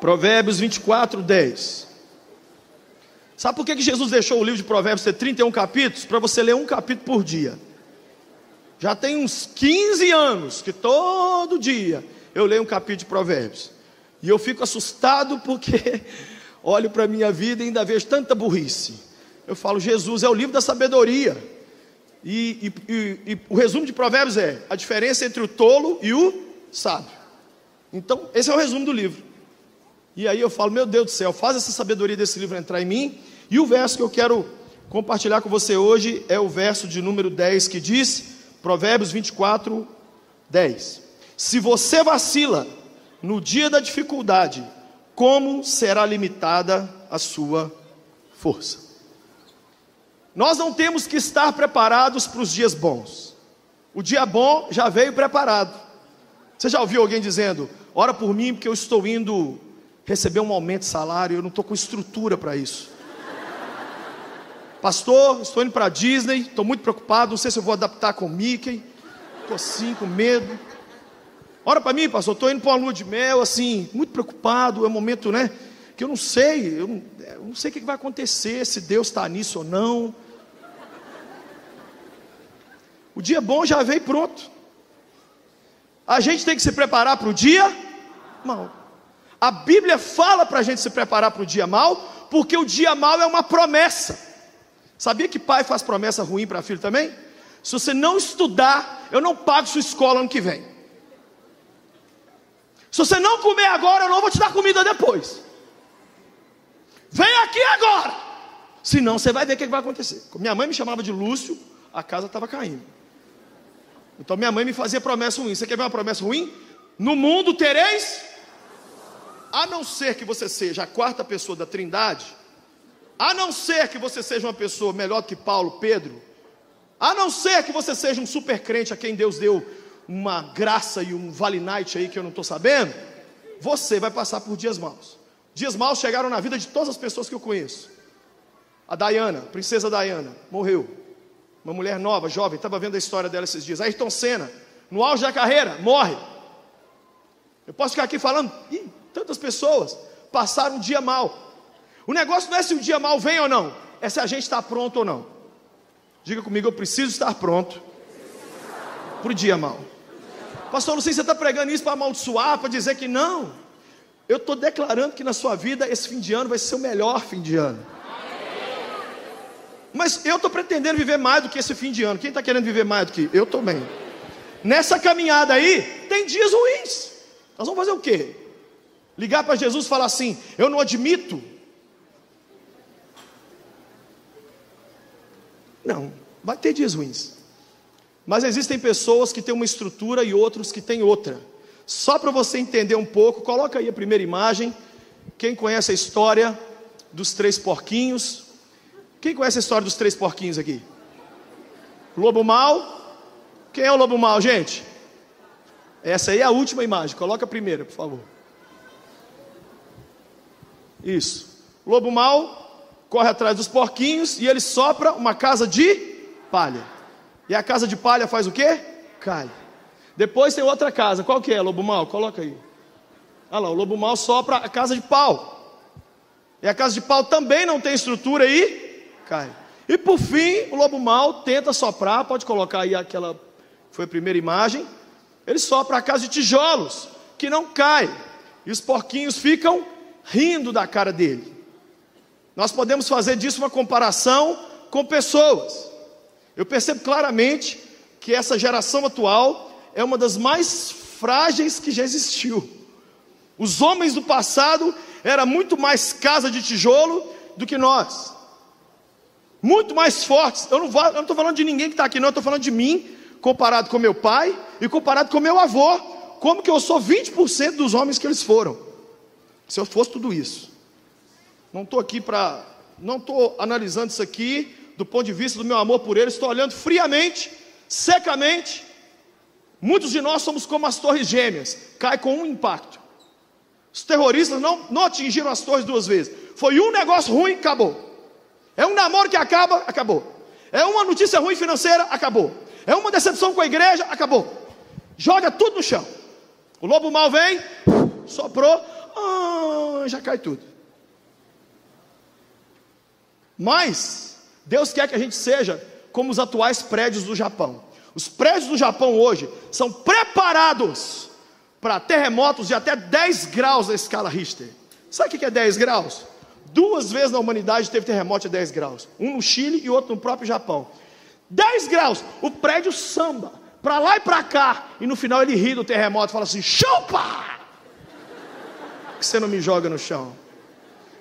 Provérbios 24, 10. Sabe por que que Jesus deixou o livro de Provérbios ter 31 capítulos? Para você ler um capítulo por dia. Já tem uns 15 anos que todo dia eu leio um capítulo de Provérbios. E eu fico assustado porque olho para a minha vida e ainda vejo tanta burrice. Eu falo, Jesus é o livro da sabedoria. E, e, e, e, o resumo de Provérbios é a diferença entre o tolo e o sábio. Então, esse é o resumo do livro. E aí eu falo, meu Deus do céu, faz essa sabedoria desse livro entrar em mim. E o verso que eu quero compartilhar com você hoje é o verso de número 10 que diz, Provérbios 24, 10. Se você vacila no dia da dificuldade, como será limitada a sua força? Nós não temos que estar preparados para os dias bons. O dia bom já veio preparado. Você já ouviu alguém dizendo: Ora por mim, porque eu estou indo receber um aumento de salário, eu não estou com estrutura para isso. Pastor, estou indo para a Disney, estou muito preocupado, não sei se eu vou adaptar com o Mickey, estou assim, com medo. Ora para mim, pastor, estou indo para uma lua de mel, assim, muito preocupado, é um momento, né? Que eu não sei, eu não, eu não sei o que vai acontecer, se Deus está nisso ou não. O dia bom já veio pronto. A gente tem que se preparar para o dia mal. A Bíblia fala para a gente se preparar para o dia mal, porque o dia mal é uma promessa. Sabia que pai faz promessa ruim para filho também? Se você não estudar, eu não pago sua escola ano que vem. Se você não comer agora, eu não vou te dar comida depois. Vem aqui agora. Senão você vai ver o que vai acontecer. Minha mãe me chamava de Lúcio, a casa estava caindo. Então minha mãe me fazia promessa ruim. Você quer ver uma promessa ruim? No mundo tereis, a não ser que você seja a quarta pessoa da Trindade, a não ser que você seja uma pessoa melhor que Paulo, Pedro, a não ser que você seja um super crente a quem Deus deu uma graça e um vale night aí que eu não estou sabendo, você vai passar por dias maus. Dias maus chegaram na vida de todas as pessoas que eu conheço. A Diana, princesa Diana, morreu. Uma mulher nova, jovem, estava vendo a história dela esses dias. Ayrton Senna, no auge da carreira, morre. Eu posso ficar aqui falando, Ih, tantas pessoas passaram um dia mal. O negócio não é se o dia mal vem ou não, é se a gente está pronto ou não. Diga comigo, eu preciso estar pronto para o dia mal. Pastor, se você está pregando isso para amaldiçoar, para dizer que não. Eu estou declarando que na sua vida esse fim de ano vai ser o melhor fim de ano. Mas eu estou pretendendo viver mais do que esse fim de ano. Quem está querendo viver mais do que eu também? Nessa caminhada aí, tem dias ruins. Nós vamos fazer o quê? Ligar para Jesus e falar assim: Eu não admito. Não, vai ter dias ruins. Mas existem pessoas que têm uma estrutura e outros que têm outra. Só para você entender um pouco, coloca aí a primeira imagem. Quem conhece a história dos três porquinhos? Quem conhece a história dos três porquinhos aqui? Lobo mau. Quem é o lobo mau, gente? Essa aí é a última imagem. Coloca a primeira, por favor. Isso. Lobo mau corre atrás dos porquinhos e ele sopra uma casa de palha. E a casa de palha faz o quê? Cai. Depois tem outra casa. Qual que é, lobo mau? Coloca aí. Olha lá, o lobo mau sopra a casa de pau. E a casa de pau também não tem estrutura e cai. E por fim, o lobo mau tenta soprar, pode colocar aí aquela foi a primeira imagem. Ele sopra a casa de tijolos, que não cai. E os porquinhos ficam rindo da cara dele. Nós podemos fazer disso uma comparação com pessoas. Eu percebo claramente que essa geração atual é uma das mais frágeis que já existiu. Os homens do passado era muito mais casa de tijolo do que nós. Muito mais fortes. Eu não estou falando de ninguém que está aqui, não, eu estou falando de mim, comparado com meu pai e comparado com meu avô. Como que eu sou 20% dos homens que eles foram? Se eu fosse tudo isso. Não estou aqui para. Não estou analisando isso aqui do ponto de vista do meu amor por ele, estou olhando friamente, secamente. Muitos de nós somos como as torres gêmeas, cai com um impacto. Os terroristas não, não atingiram as torres duas vezes. Foi um negócio ruim, acabou. É um namoro que acaba, acabou. É uma notícia ruim financeira, acabou. É uma decepção com a igreja, acabou. Joga tudo no chão. O lobo mal vem, soprou. Ah, já cai tudo. Mas, Deus quer que a gente seja como os atuais prédios do Japão. Os prédios do Japão hoje são preparados para terremotos de até 10 graus da escala Richter. Sabe o que é 10 graus? Duas vezes na humanidade teve terremoto de 10 graus. Um no Chile e outro no próprio Japão. 10 graus, o prédio samba, para lá e para cá. E no final ele ri do terremoto e fala assim: chupa! Que você não me joga no chão.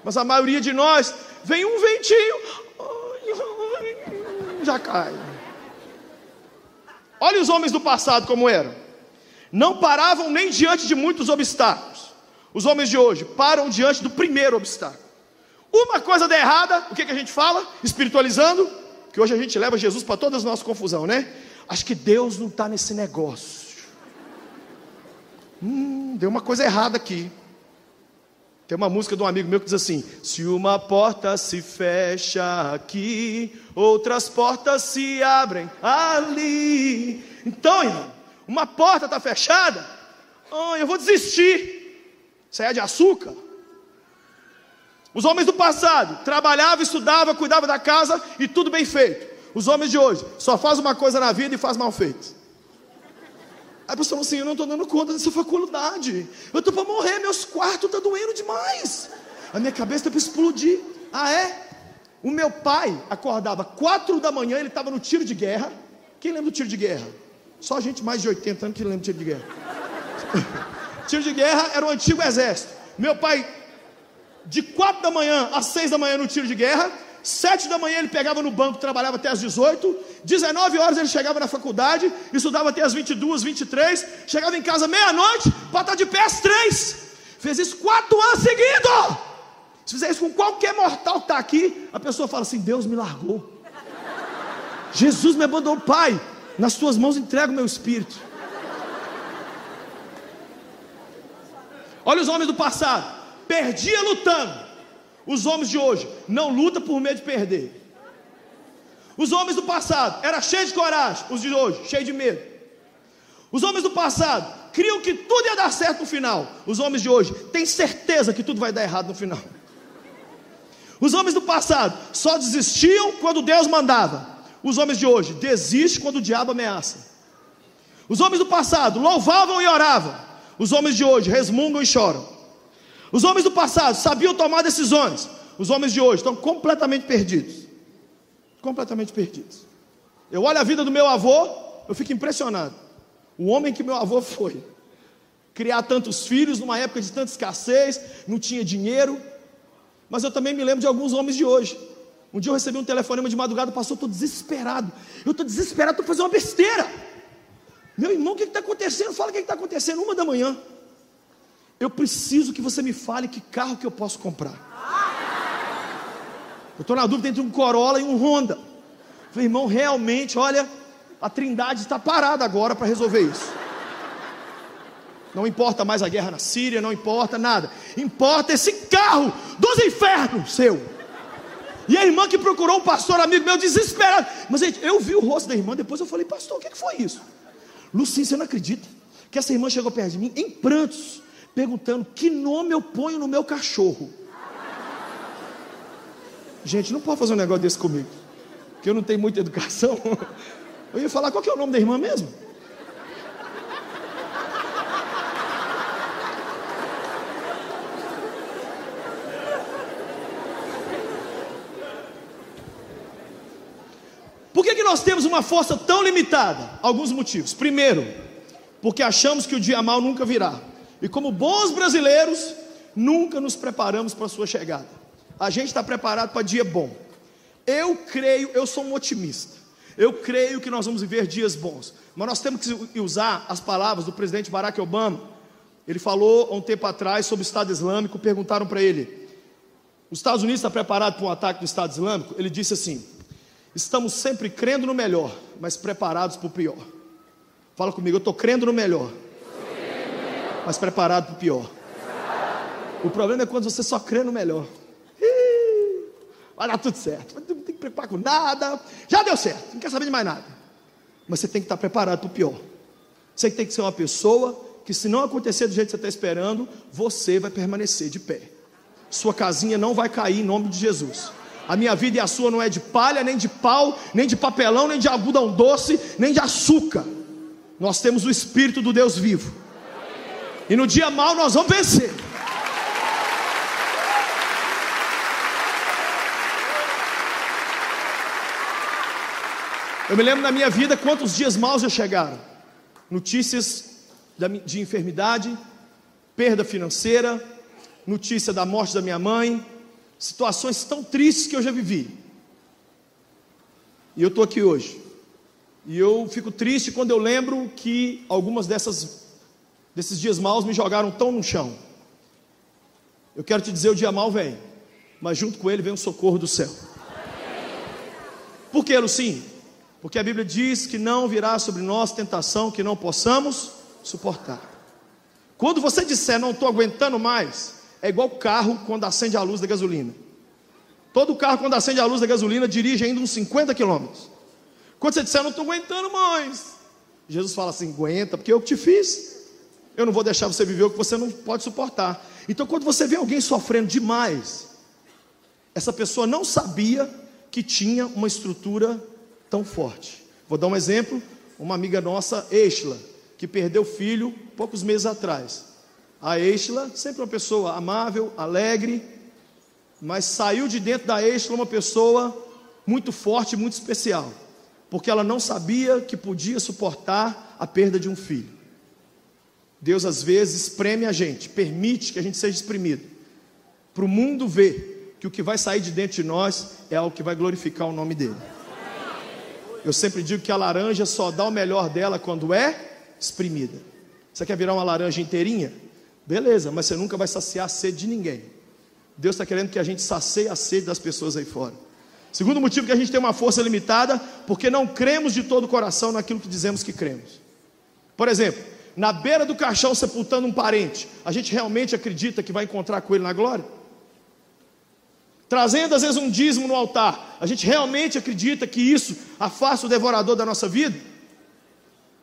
Mas a maioria de nós vem um ventinho, já cai. Olha os homens do passado como eram. Não paravam nem diante de muitos obstáculos. Os homens de hoje param diante do primeiro obstáculo. Uma coisa der errada, o que, que a gente fala? Espiritualizando, que hoje a gente leva Jesus para todas as nossas confusão, né? Acho que Deus não está nesse negócio. Hum, deu uma coisa errada aqui. Tem uma música de um amigo meu que diz assim: Se uma porta se fecha aqui, outras portas se abrem ali. Então, irmão, uma porta está fechada, oh, eu vou desistir. Isso é de açúcar. Os homens do passado trabalhavam, estudavam, cuidavam da casa e tudo bem feito. Os homens de hoje só fazem uma coisa na vida e faz mal feito. Aí a pessoa fala assim: Eu não estou dando conta dessa faculdade. Eu estou para morrer, meus quartos estão tá doendo demais. A minha cabeça está para explodir. Ah, é? O meu pai acordava quatro da manhã, ele estava no tiro de guerra. Quem lembra do tiro de guerra? Só a gente mais de 80 anos que lembra do tiro de guerra. tiro de guerra era o antigo exército. Meu pai de 4 da manhã às 6 da manhã no tiro de guerra, 7 da manhã ele pegava no banco, trabalhava até às 18, 19 horas ele chegava na faculdade, estudava até às 22, 23, chegava em casa meia-noite, para estar de pé às 3. Fez isso 4 anos seguidos. Se fizer isso com qualquer mortal que está aqui, a pessoa fala assim: Deus me largou. Jesus me abandonou, Pai. Nas tuas mãos entrego o meu espírito. Olha os homens do passado perdia lutando. Os homens de hoje não lutam por medo de perder. Os homens do passado eram cheios de coragem, os de hoje cheios de medo. Os homens do passado criam que tudo ia dar certo no final. Os homens de hoje têm certeza que tudo vai dar errado no final. Os homens do passado só desistiam quando Deus mandava. Os homens de hoje desistem quando o diabo ameaça. Os homens do passado louvavam e oravam. Os homens de hoje resmungam e choram. Os homens do passado sabiam tomar decisões. Os homens de hoje estão completamente perdidos. Completamente perdidos. Eu olho a vida do meu avô, eu fico impressionado. O homem que meu avô foi. Criar tantos filhos numa época de tanta escassez, não tinha dinheiro. Mas eu também me lembro de alguns homens de hoje. Um dia eu recebi um telefonema de madrugada, passou, estou desesperado. Eu estou desesperado, estou fazendo uma besteira. Meu irmão, o que está acontecendo? Fala o que está acontecendo. Uma da manhã. Eu preciso que você me fale que carro que eu posso comprar. Eu estou na dúvida entre um Corolla e um Honda. falei, irmão, realmente, olha, a Trindade está parada agora para resolver isso. Não importa mais a guerra na Síria, não importa nada. Importa esse carro dos infernos seu. E a irmã que procurou um pastor amigo meu desesperado. Mas gente, eu vi o rosto da irmã, depois eu falei, pastor, o que foi isso? Lucinha, você não acredita? Que essa irmã chegou perto de mim em prantos perguntando que nome eu ponho no meu cachorro. Gente, não pode fazer um negócio desse comigo, porque eu não tenho muita educação. Eu ia falar qual que é o nome da irmã mesmo? Por que, que nós temos uma força tão limitada? Alguns motivos. Primeiro, porque achamos que o dia mal nunca virá. E como bons brasileiros, nunca nos preparamos para a sua chegada. A gente está preparado para dia bom. Eu creio, eu sou um otimista. Eu creio que nós vamos viver dias bons. Mas nós temos que usar as palavras do presidente Barack Obama. Ele falou há um tempo atrás sobre o Estado Islâmico. Perguntaram para ele: os Estados Unidos está preparado para um ataque do Estado Islâmico? Ele disse assim: estamos sempre crendo no melhor, mas preparados para o pior. Fala comigo, eu estou crendo no melhor, mas preparado para o pior. O problema é quando você só crê no melhor. Vai dar tudo certo. Não tem que preparar com nada. Já deu certo. Não quer saber de mais nada. Mas você tem que estar preparado para o pior. Você tem que ser uma pessoa que, se não acontecer do jeito que você está esperando, você vai permanecer de pé. sua casinha não vai cair em nome de Jesus. A minha vida e a sua não é de palha, nem de pau, nem de papelão, nem de algodão doce, nem de açúcar. Nós temos o Espírito do Deus vivo. E no dia mal nós vamos vencer. Eu me lembro na minha vida quantos dias maus já chegaram. Notícias de enfermidade, perda financeira, notícia da morte da minha mãe, situações tão tristes que eu já vivi. E eu estou aqui hoje. E eu fico triste quando eu lembro que algumas dessas desses dias maus me jogaram tão no chão. Eu quero te dizer, o dia mal vem, mas junto com ele vem o socorro do céu. Por que, Lucinho? Porque a Bíblia diz que não virá sobre nós tentação que não possamos suportar. Quando você disser não estou aguentando mais, é igual carro quando acende a luz da gasolina. Todo carro, quando acende a luz da gasolina, dirige ainda uns 50 quilômetros. Quando você disser, não estou aguentando mais, Jesus fala assim: aguenta, porque eu que te fiz. Eu não vou deixar você viver o que você não pode suportar. Então, quando você vê alguém sofrendo demais, essa pessoa não sabia que tinha uma estrutura tão forte. Vou dar um exemplo: uma amiga nossa, Estela, que perdeu filho poucos meses atrás. A Estela, sempre uma pessoa amável, alegre, mas saiu de dentro da Estela uma pessoa muito forte, muito especial, porque ela não sabia que podia suportar a perda de um filho. Deus às vezes espreme a gente, permite que a gente seja exprimido, para o mundo ver que o que vai sair de dentro de nós é algo que vai glorificar o nome dele. Eu sempre digo que a laranja só dá o melhor dela quando é exprimida. Você quer virar uma laranja inteirinha? Beleza, mas você nunca vai saciar a sede de ninguém. Deus está querendo que a gente sacie a sede das pessoas aí fora. Segundo motivo que a gente tem uma força limitada, porque não cremos de todo o coração naquilo que dizemos que cremos. Por exemplo, na beira do caixão sepultando um parente, a gente realmente acredita que vai encontrar com ele na glória? Trazendo às vezes um dízimo no altar, a gente realmente acredita que isso afasta o devorador da nossa vida?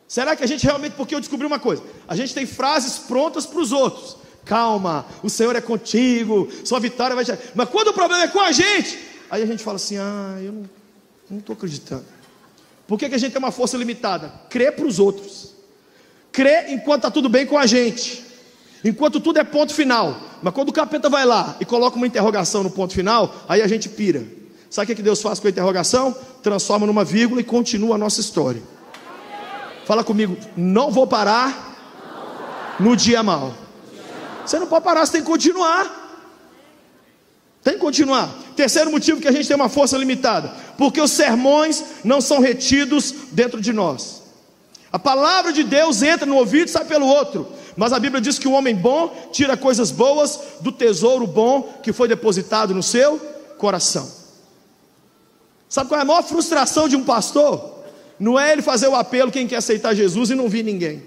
Será que a gente realmente, porque eu descobri uma coisa, a gente tem frases prontas para os outros. Calma, o Senhor é contigo, sua vitória vai chegar. Mas quando o problema é com a gente, aí a gente fala assim: ah, eu não estou acreditando. Por que, que a gente tem uma força limitada? Crê para os outros, crê enquanto está tudo bem com a gente, enquanto tudo é ponto final. Mas quando o capeta vai lá e coloca uma interrogação no ponto final, aí a gente pira. Sabe o que Deus faz com a interrogação? Transforma numa vírgula e continua a nossa história. Fala comigo, não vou parar no dia mal. Você não pode parar, você tem que continuar. Tem que continuar. Terceiro motivo que a gente tem uma força limitada, porque os sermões não são retidos dentro de nós. A palavra de Deus entra no ouvido e sai pelo outro. Mas a Bíblia diz que o homem bom tira coisas boas do tesouro bom que foi depositado no seu coração. Sabe qual é a maior frustração de um pastor? Não é ele fazer o apelo quem quer aceitar Jesus e não vir ninguém.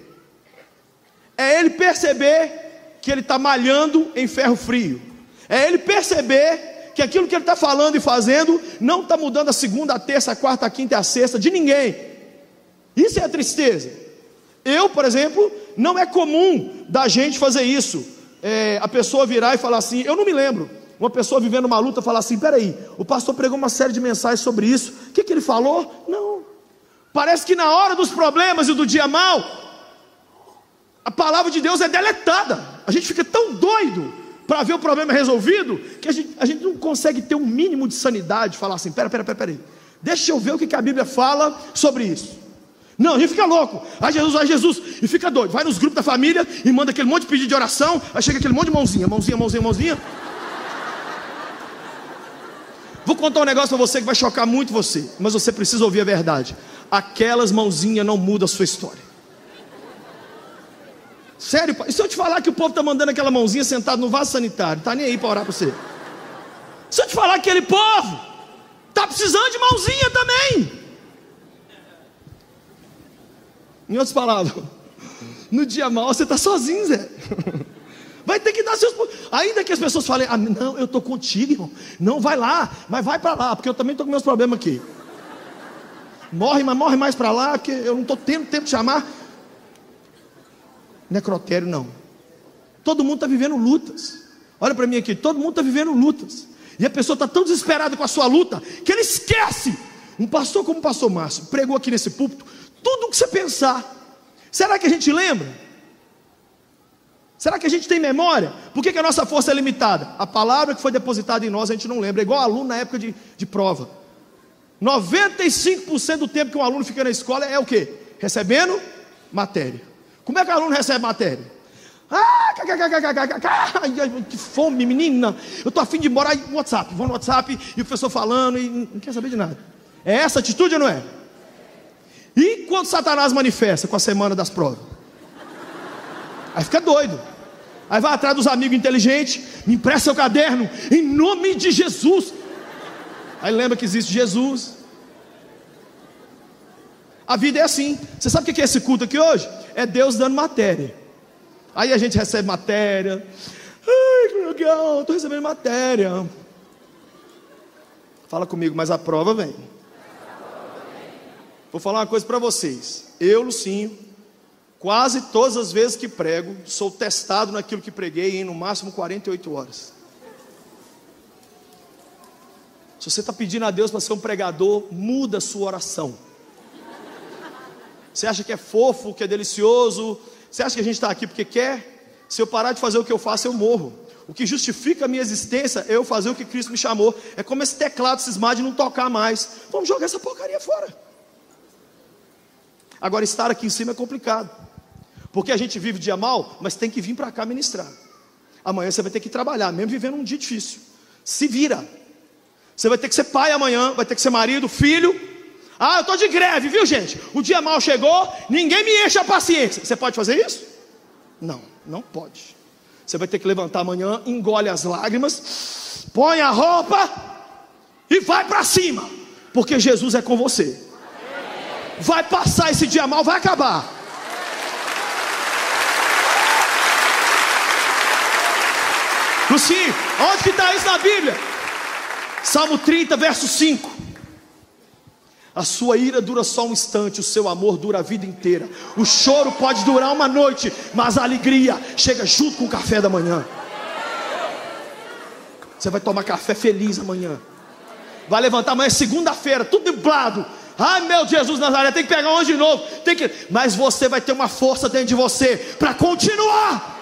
É ele perceber que ele está malhando em ferro frio. É ele perceber que aquilo que ele está falando e fazendo não está mudando a segunda, a terça, a quarta, a quinta e a sexta de ninguém. Isso é a tristeza. Eu, por exemplo, não é comum da gente fazer isso. É, a pessoa virar e falar assim, eu não me lembro. Uma pessoa vivendo uma luta falar assim: peraí, o pastor pregou uma série de mensagens sobre isso. O que, que ele falou? Não, Parece que na hora dos problemas e do dia mal, a palavra de Deus é deletada. A gente fica tão doido para ver o problema resolvido que a gente, a gente não consegue ter um mínimo de sanidade, falar assim: pera, pera, pera, pera aí. Deixa eu ver o que, que a Bíblia fala sobre isso. Não, a gente fica louco. Ai Jesus, ai Jesus. E fica doido. Vai nos grupos da família e manda aquele monte de pedido de oração. Aí chega aquele monte de mãozinha, mãozinha, mãozinha, mãozinha. Vou contar um negócio para você que vai chocar muito você, mas você precisa ouvir a verdade aquelas mãozinhas não mudam a sua história. Sério, e se eu te falar que o povo está mandando aquela mãozinha sentado no vaso sanitário, está nem aí para orar para você. Se eu te falar que aquele povo está precisando de mãozinha também. Em outras palavras, no dia mal você está sozinho, Zé. Vai ter que dar seus. Ainda que as pessoas falem, ah, não, eu estou contigo, irmão. Não, vai lá, mas vai para lá, porque eu também estou com meus problemas aqui. Morre, mas morre mais para lá, que eu não estou tendo tempo de chamar. Necrotério não. Todo mundo está vivendo lutas. Olha para mim aqui, todo mundo está vivendo lutas. E a pessoa está tão desesperada com a sua luta que ele esquece. Um pastor como o pastor Márcio pregou aqui nesse púlpito tudo o que você pensar. Será que a gente lembra? Será que a gente tem memória? Por que, que, a nossa força é limitada? A palavra que foi depositada em nós a gente não lembra. É igual aluno na época de, de prova. 95% do tempo que um aluno fica na escola é o quê? Recebendo matéria. Como é que o aluno recebe matéria? Ah, que fome, menina. Eu estou afim de morar no WhatsApp. Vou no WhatsApp e o professor falando e não quer saber de nada. É essa atitude ou não é? E quando Satanás manifesta com a semana das provas? Aí fica doido. Aí vai atrás dos amigos inteligentes, me empresta seu caderno, em nome de Jesus. Aí lembra que existe Jesus. A vida é assim. Você sabe o que é esse culto aqui hoje? É Deus dando matéria. Aí a gente recebe matéria. Ai, que legal, estou recebendo matéria. Fala comigo, mas a prova vem. Vou falar uma coisa para vocês. Eu, Lucinho, quase todas as vezes que prego, sou testado naquilo que preguei em no máximo 48 horas. Se você está pedindo a Deus para ser um pregador, muda a sua oração. Você acha que é fofo, que é delicioso, você acha que a gente está aqui porque quer? Se eu parar de fazer o que eu faço, eu morro. O que justifica a minha existência é eu fazer o que Cristo me chamou. É como esse teclado cismar de não tocar mais. Vamos jogar essa porcaria fora. Agora, estar aqui em cima é complicado. Porque a gente vive dia mal, mas tem que vir para cá ministrar. Amanhã você vai ter que trabalhar, mesmo vivendo um dia difícil. Se vira. Você vai ter que ser pai amanhã, vai ter que ser marido, filho, ah, eu estou de greve, viu gente? O dia mal chegou, ninguém me enche a paciência. Você pode fazer isso? Não, não pode. Você vai ter que levantar amanhã, engole as lágrimas, põe a roupa e vai para cima, porque Jesus é com você. Vai passar esse dia mal, vai acabar. Luci, onde que está isso na Bíblia? Salmo 30, verso 5. A sua ira dura só um instante, o seu amor dura a vida inteira. O choro pode durar uma noite, mas a alegria chega junto com o café da manhã. Você vai tomar café feliz amanhã. Vai levantar amanhã, segunda-feira, tudo dublado. Ai meu Jesus Nazaré, tem que pegar onde de novo. Tem que... Mas você vai ter uma força dentro de você para continuar.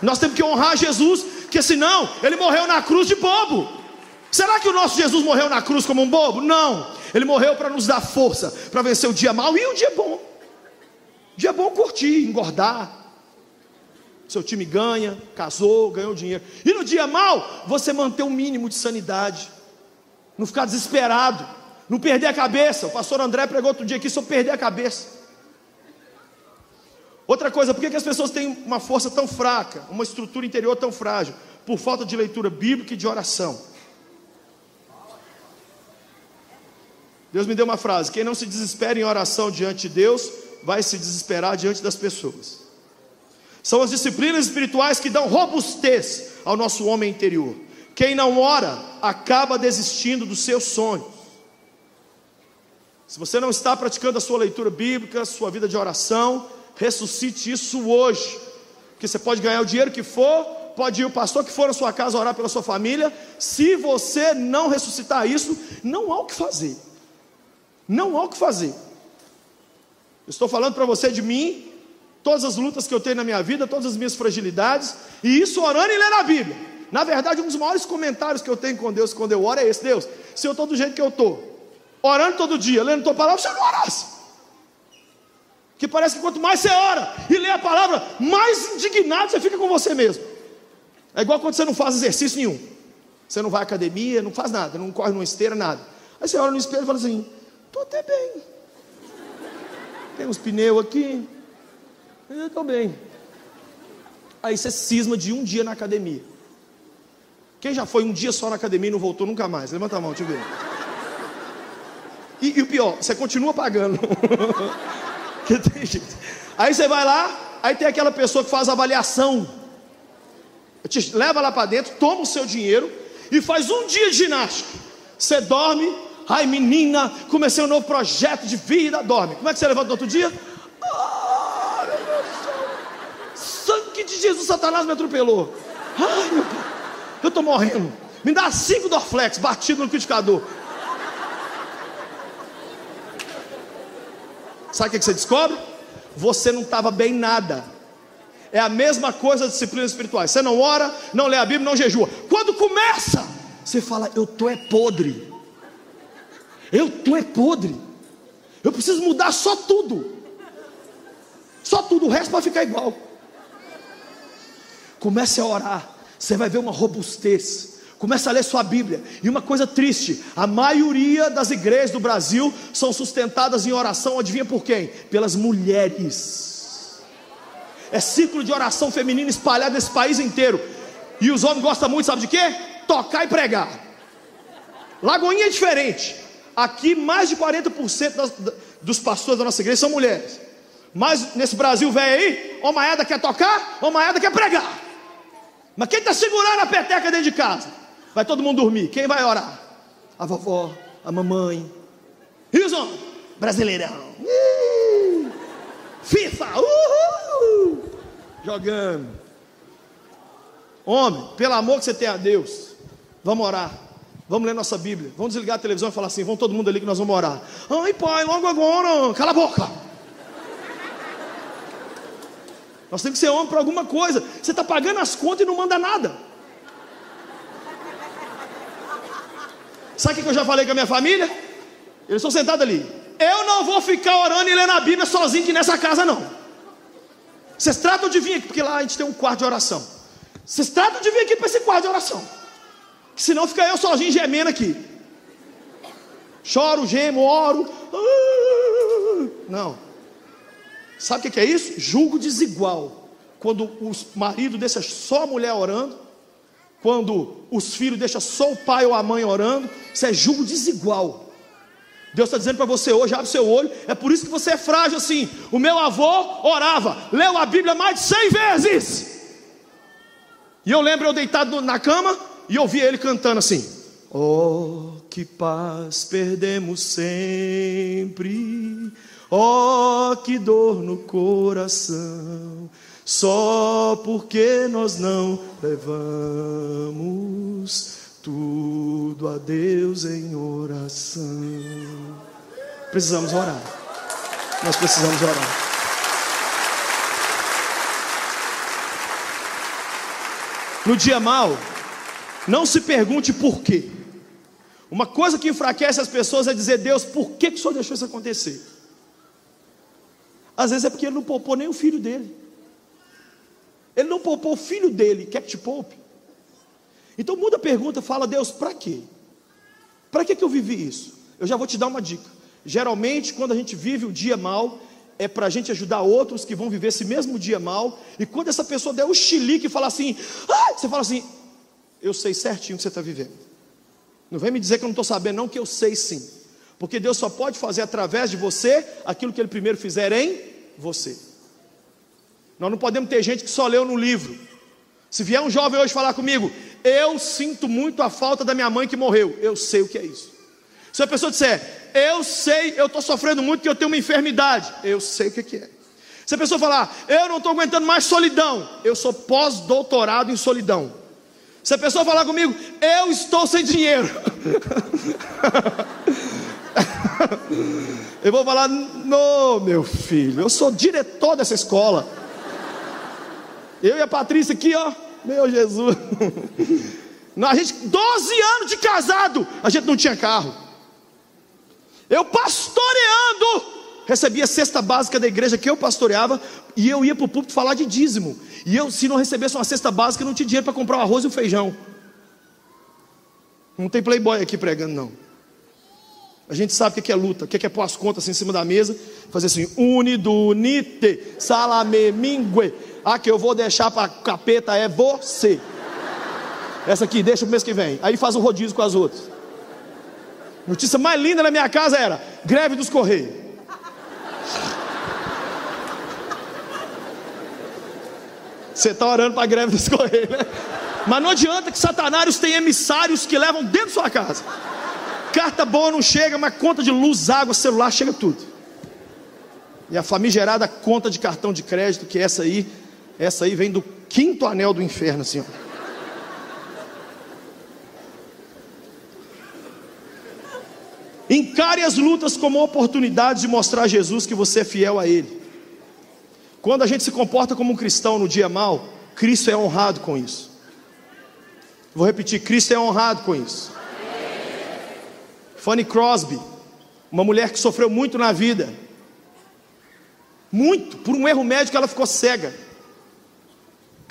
Nós temos que honrar Jesus, porque senão ele morreu na cruz de bobo. Será que o nosso Jesus morreu na cruz como um bobo? Não. Ele morreu para nos dar força, para vencer o dia mau e o dia bom. O dia bom curtir, engordar. Seu time ganha, casou, ganhou dinheiro. E no dia mau, você manter o um mínimo de sanidade. Não ficar desesperado. Não perder a cabeça. O pastor André pregou outro dia aqui sobre perder a cabeça. Outra coisa, por que, que as pessoas têm uma força tão fraca, uma estrutura interior tão frágil? Por falta de leitura bíblica e de oração. Deus me deu uma frase: quem não se desespera em oração diante de Deus, vai se desesperar diante das pessoas. São as disciplinas espirituais que dão robustez ao nosso homem interior. Quem não ora acaba desistindo dos seus sonhos. Se você não está praticando a sua leitura bíblica, sua vida de oração, ressuscite isso hoje. Porque você pode ganhar o dinheiro que for, pode ir o pastor que for na sua casa orar pela sua família. Se você não ressuscitar isso, não há o que fazer. Não há o que fazer. Estou falando para você de mim, todas as lutas que eu tenho na minha vida, todas as minhas fragilidades, e isso orando e lendo a Bíblia. Na verdade, um dos maiores comentários que eu tenho com Deus quando eu oro é esse: Deus, se eu estou do jeito que eu estou, orando todo dia, lendo tua palavra, você não orasse. Que parece que quanto mais você ora e lê a palavra, mais indignado você fica com você mesmo. É igual quando você não faz exercício nenhum. Você não vai à academia, não faz nada, não corre numa esteira, nada. Aí você olha no espelho e fala assim: Estou até bem. Tem uns pneus aqui. Eu estou bem. Aí você cisma de um dia na academia. Quem já foi um dia só na academia e não voltou nunca mais? Levanta a mão, deixa eu ver. E, e o pior, você continua pagando. aí você vai lá, aí tem aquela pessoa que faz avaliação. Te leva lá para dentro, toma o seu dinheiro e faz um dia de ginástica. Você dorme, Ai, menina, comecei um novo projeto de vida. Dorme. Como é que você levanta no outro dia? Meu Deus. Sangue de Jesus, Satanás me atropelou. Ai, meu pai, eu estou morrendo. Me dá cinco Dorflex batido no liquidificador. Sabe o que você descobre? Você não estava bem nada. É a mesma coisa das disciplinas espirituais. Você não ora, não lê a Bíblia, não jejua. Quando começa, você fala: Eu tô é podre. Eu tô é podre. Eu preciso mudar só tudo. Só tudo, o resto vai ficar igual. Comece a orar, você vai ver uma robustez. Comece a ler sua Bíblia. E uma coisa triste: a maioria das igrejas do Brasil são sustentadas em oração, adivinha por quem? Pelas mulheres. É círculo de oração feminina espalhado nesse país inteiro. E os homens gostam muito, sabe de quê? Tocar e pregar. Lagoinha é diferente. Aqui, mais de 40% das, dos pastores da nossa igreja são mulheres. Mas nesse Brasil velho aí, uma Maeda quer tocar, uma Maeda quer pregar. Mas quem está segurando a peteca dentro de casa? Vai todo mundo dormir. Quem vai orar? A vovó, a mamãe. Wilson, brasileirão. FIFA, uhul. Jogando. Homem, pelo amor que você tem a Deus, vamos orar. Vamos ler nossa Bíblia. Vamos desligar a televisão e falar assim: vamos todo mundo ali que nós vamos orar. Ai, pai, logo agora. Cala a boca. Nós temos que ser homem para alguma coisa. Você está pagando as contas e não manda nada. Sabe o que eu já falei com a minha família? Eles estão sentados ali. Eu não vou ficar orando e lendo a Bíblia sozinho aqui nessa casa, não. Vocês tratam de vir aqui, porque lá a gente tem um quarto de oração. Vocês tratam de vir aqui para esse quarto de oração. Senão fica eu sozinho gemendo aqui. Choro, gemo, oro. Não. Sabe o que é isso? Julgo desigual. Quando o marido deixa só a mulher orando quando os filhos deixam só o pai ou a mãe orando, isso é julgo desigual. Deus está dizendo para você hoje, abre seu olho, é por isso que você é frágil assim. O meu avô orava, leu a Bíblia mais de cem vezes. E eu lembro eu deitado na cama e ouvia ele cantando assim: Oh, que paz perdemos sempre, oh, que dor no coração só porque nós não levamos tudo a Deus em oração. Precisamos orar. Nós precisamos orar. No dia mal, não se pergunte por quê. Uma coisa que enfraquece as pessoas é dizer, Deus, por que, que o Senhor deixou isso acontecer? Às vezes é porque ele não poupou nem o filho dele. Ele não poupou o filho dele, quer que te poupe? Então muda a pergunta, fala, Deus, para quê? Para que, que eu vivi isso? Eu já vou te dar uma dica. Geralmente, quando a gente vive o dia mal, é para a gente ajudar outros que vão viver esse mesmo dia mal. E quando essa pessoa der o xilique e falar assim, ah! você fala assim, eu sei certinho o que você está vivendo. Não vem me dizer que eu não estou sabendo, não, que eu sei sim. Porque Deus só pode fazer através de você aquilo que Ele primeiro fizer em você. Nós não podemos ter gente que só leu no livro. Se vier um jovem hoje falar comigo, eu sinto muito a falta da minha mãe que morreu, eu sei o que é isso. Se a pessoa disser, eu sei, eu estou sofrendo muito que eu tenho uma enfermidade, eu sei o que é. Se a pessoa falar, eu não estou aguentando mais solidão, eu sou pós-doutorado em solidão. Se a pessoa falar comigo, eu estou sem dinheiro, eu vou falar, não, meu filho, eu sou diretor dessa escola. Eu e a Patrícia aqui, ó. Meu Jesus. A gente, 12 anos de casado, a gente não tinha carro. Eu pastoreando, recebia a cesta básica da igreja que eu pastoreava, e eu ia para o púlpito falar de dízimo. E eu, se não recebesse uma cesta básica, não tinha dinheiro para comprar o arroz e o feijão. Não tem playboy aqui pregando, não. A gente sabe o que é luta, o que é pôr as contas assim em cima da mesa, fazer assim, unidunite, salame, mingue, a que eu vou deixar para capeta é você. Essa aqui, deixa o mês que vem. Aí faz um rodízio com as outras. Notícia mais linda na minha casa era: greve dos Correios. Você está orando para a greve dos Correios, né? Mas não adianta que satanários têm emissários que levam dentro da sua casa. Carta boa não chega, mas conta de luz, água, celular, chega tudo. E a famigerada conta de cartão de crédito, que é essa aí, Essa aí vem do quinto anel do inferno, assim, ó. Encare as lutas como oportunidade de mostrar a Jesus que você é fiel a Ele. Quando a gente se comporta como um cristão no dia mal, Cristo é honrado com isso. Vou repetir: Cristo é honrado com isso. Fanny Crosby, uma mulher que sofreu muito na vida, muito, por um erro médico ela ficou cega.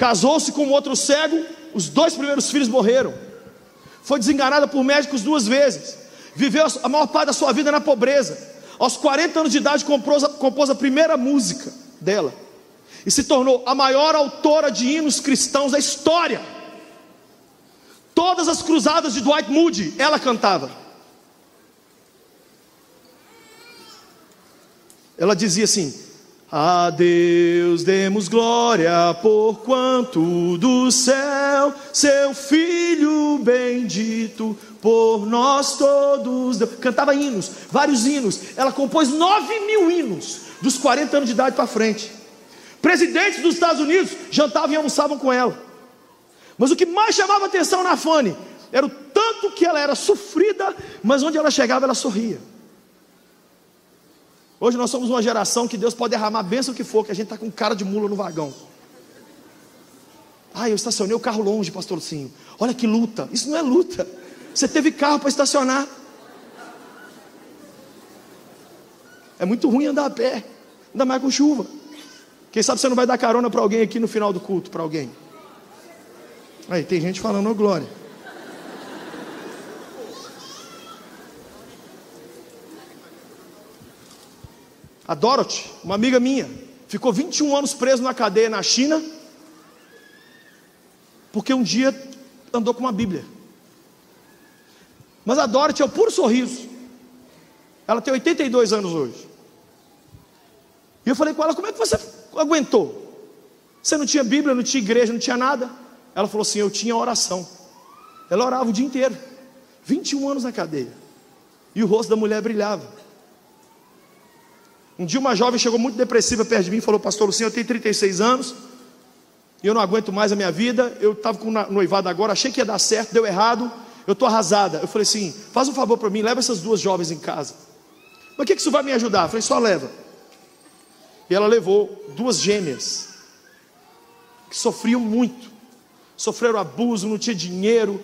Casou-se com outro cego, os dois primeiros filhos morreram. Foi desenganada por médicos duas vezes. Viveu a maior parte da sua vida na pobreza. Aos 40 anos de idade compôs a, compôs a primeira música dela. E se tornou a maior autora de hinos cristãos da história. Todas as cruzadas de Dwight Moody, ela cantava. Ela dizia assim: A Deus demos glória, por quanto do céu seu Filho bendito por nós todos. Cantava hinos, vários hinos. Ela compôs nove mil hinos, dos 40 anos de idade para frente. Presidentes dos Estados Unidos jantavam e almoçavam com ela. Mas o que mais chamava atenção na Fanny era o tanto que ela era sofrida, mas onde ela chegava ela sorria. Hoje nós somos uma geração que Deus pode derramar a bênção que for, que a gente está com cara de mula no vagão. Ah, eu estacionei o carro longe, pastor Lucinho. Olha que luta. Isso não é luta. Você teve carro para estacionar. É muito ruim andar a pé, ainda mais com chuva. Quem sabe você não vai dar carona para alguém aqui no final do culto, para alguém. Aí tem gente falando, oh, glória. A Dorothy, uma amiga minha, ficou 21 anos preso na cadeia na China, porque um dia andou com uma Bíblia. Mas a Dorothy é o puro sorriso. Ela tem 82 anos hoje. E eu falei com ela: como é que você aguentou? Você não tinha Bíblia, não tinha igreja, não tinha nada. Ela falou assim: Eu tinha oração. Ela orava o dia inteiro, 21 anos na cadeia. E o rosto da mulher brilhava. Um dia uma jovem chegou muito depressiva perto de mim e falou: Pastor Lucinho, eu tenho 36 anos, e eu não aguento mais a minha vida. Eu estava com noivado agora, achei que ia dar certo, deu errado, eu estou arrasada. Eu falei assim: Faz um favor para mim, leva essas duas jovens em casa. Mas o que, que isso vai me ajudar? Eu falei: Só leva. E ela levou duas gêmeas, que sofriam muito sofreram abuso, não tinha dinheiro.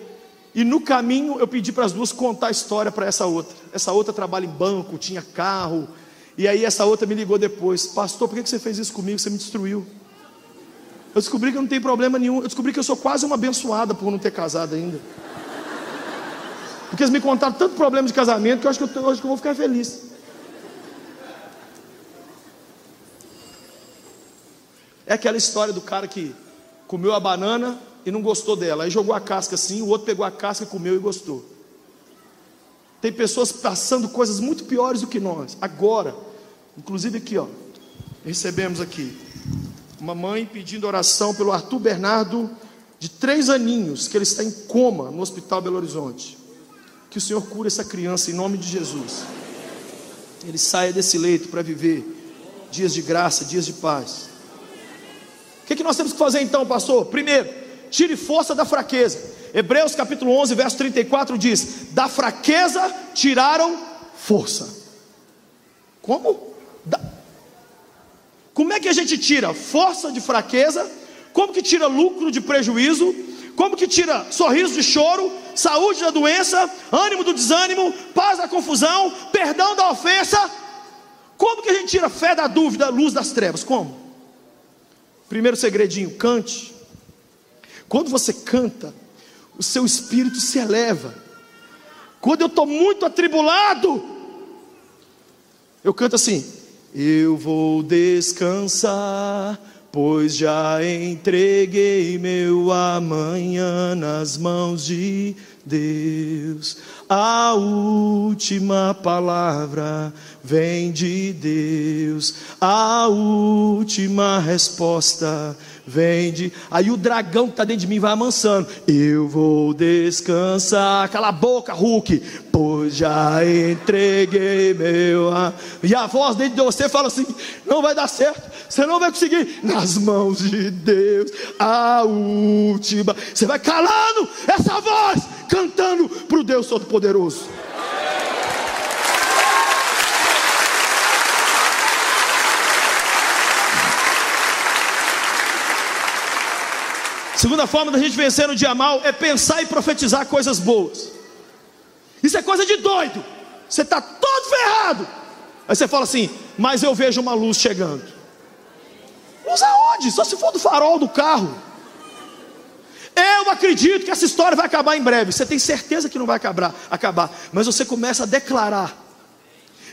E no caminho eu pedi para as duas contar a história para essa outra. Essa outra trabalha em banco, tinha carro. E aí essa outra me ligou depois: Pastor, por que você fez isso comigo? Você me destruiu. Eu descobri que eu não tenho problema nenhum. Eu descobri que eu sou quase uma abençoada por não ter casado ainda. Porque eles me contaram tanto problema de casamento que eu acho que eu, acho que eu vou ficar feliz. É aquela história do cara que comeu a banana, e não gostou dela. Aí jogou a casca assim, o outro pegou a casca, comeu e gostou. Tem pessoas passando coisas muito piores do que nós. Agora, inclusive aqui, ó, recebemos aqui uma mãe pedindo oração pelo Arthur Bernardo, de três aninhos, que ele está em coma no Hospital Belo Horizonte. Que o Senhor cure essa criança em nome de Jesus. Ele saia desse leito para viver dias de graça, dias de paz. O que, que nós temos que fazer então, pastor? Primeiro, tire força da fraqueza. Hebreus capítulo 11, verso 34 diz: Da fraqueza tiraram força. Como? Como é que a gente tira força de fraqueza? Como que tira lucro de prejuízo? Como que tira sorriso de choro, saúde da doença, ânimo do desânimo, paz da confusão, perdão da ofensa? Como que a gente tira fé da dúvida, luz das trevas? Como? Primeiro segredinho, cante. Quando você canta, o seu espírito se eleva. Quando eu estou muito atribulado, eu canto assim: Eu vou descansar, pois já entreguei meu amanhã nas mãos de Deus. A última palavra vem de Deus, a última resposta vende. Aí o dragão que está dentro de mim vai amansando. Eu vou descansar. Cala a boca, Hulk. Pois já entreguei meu. E a voz dentro de você fala assim: não vai dar certo. Você não vai conseguir. Nas mãos de Deus, a última. Você vai calando essa voz, cantando para o Deus Todo-Poderoso. Segunda forma da gente vencer no dia mal é pensar e profetizar coisas boas. Isso é coisa de doido. Você está todo ferrado. Aí você fala assim: Mas eu vejo uma luz chegando. Luz aonde? Só se for do farol do carro. Eu acredito que essa história vai acabar em breve. Você tem certeza que não vai acabar, acabar. Mas você começa a declarar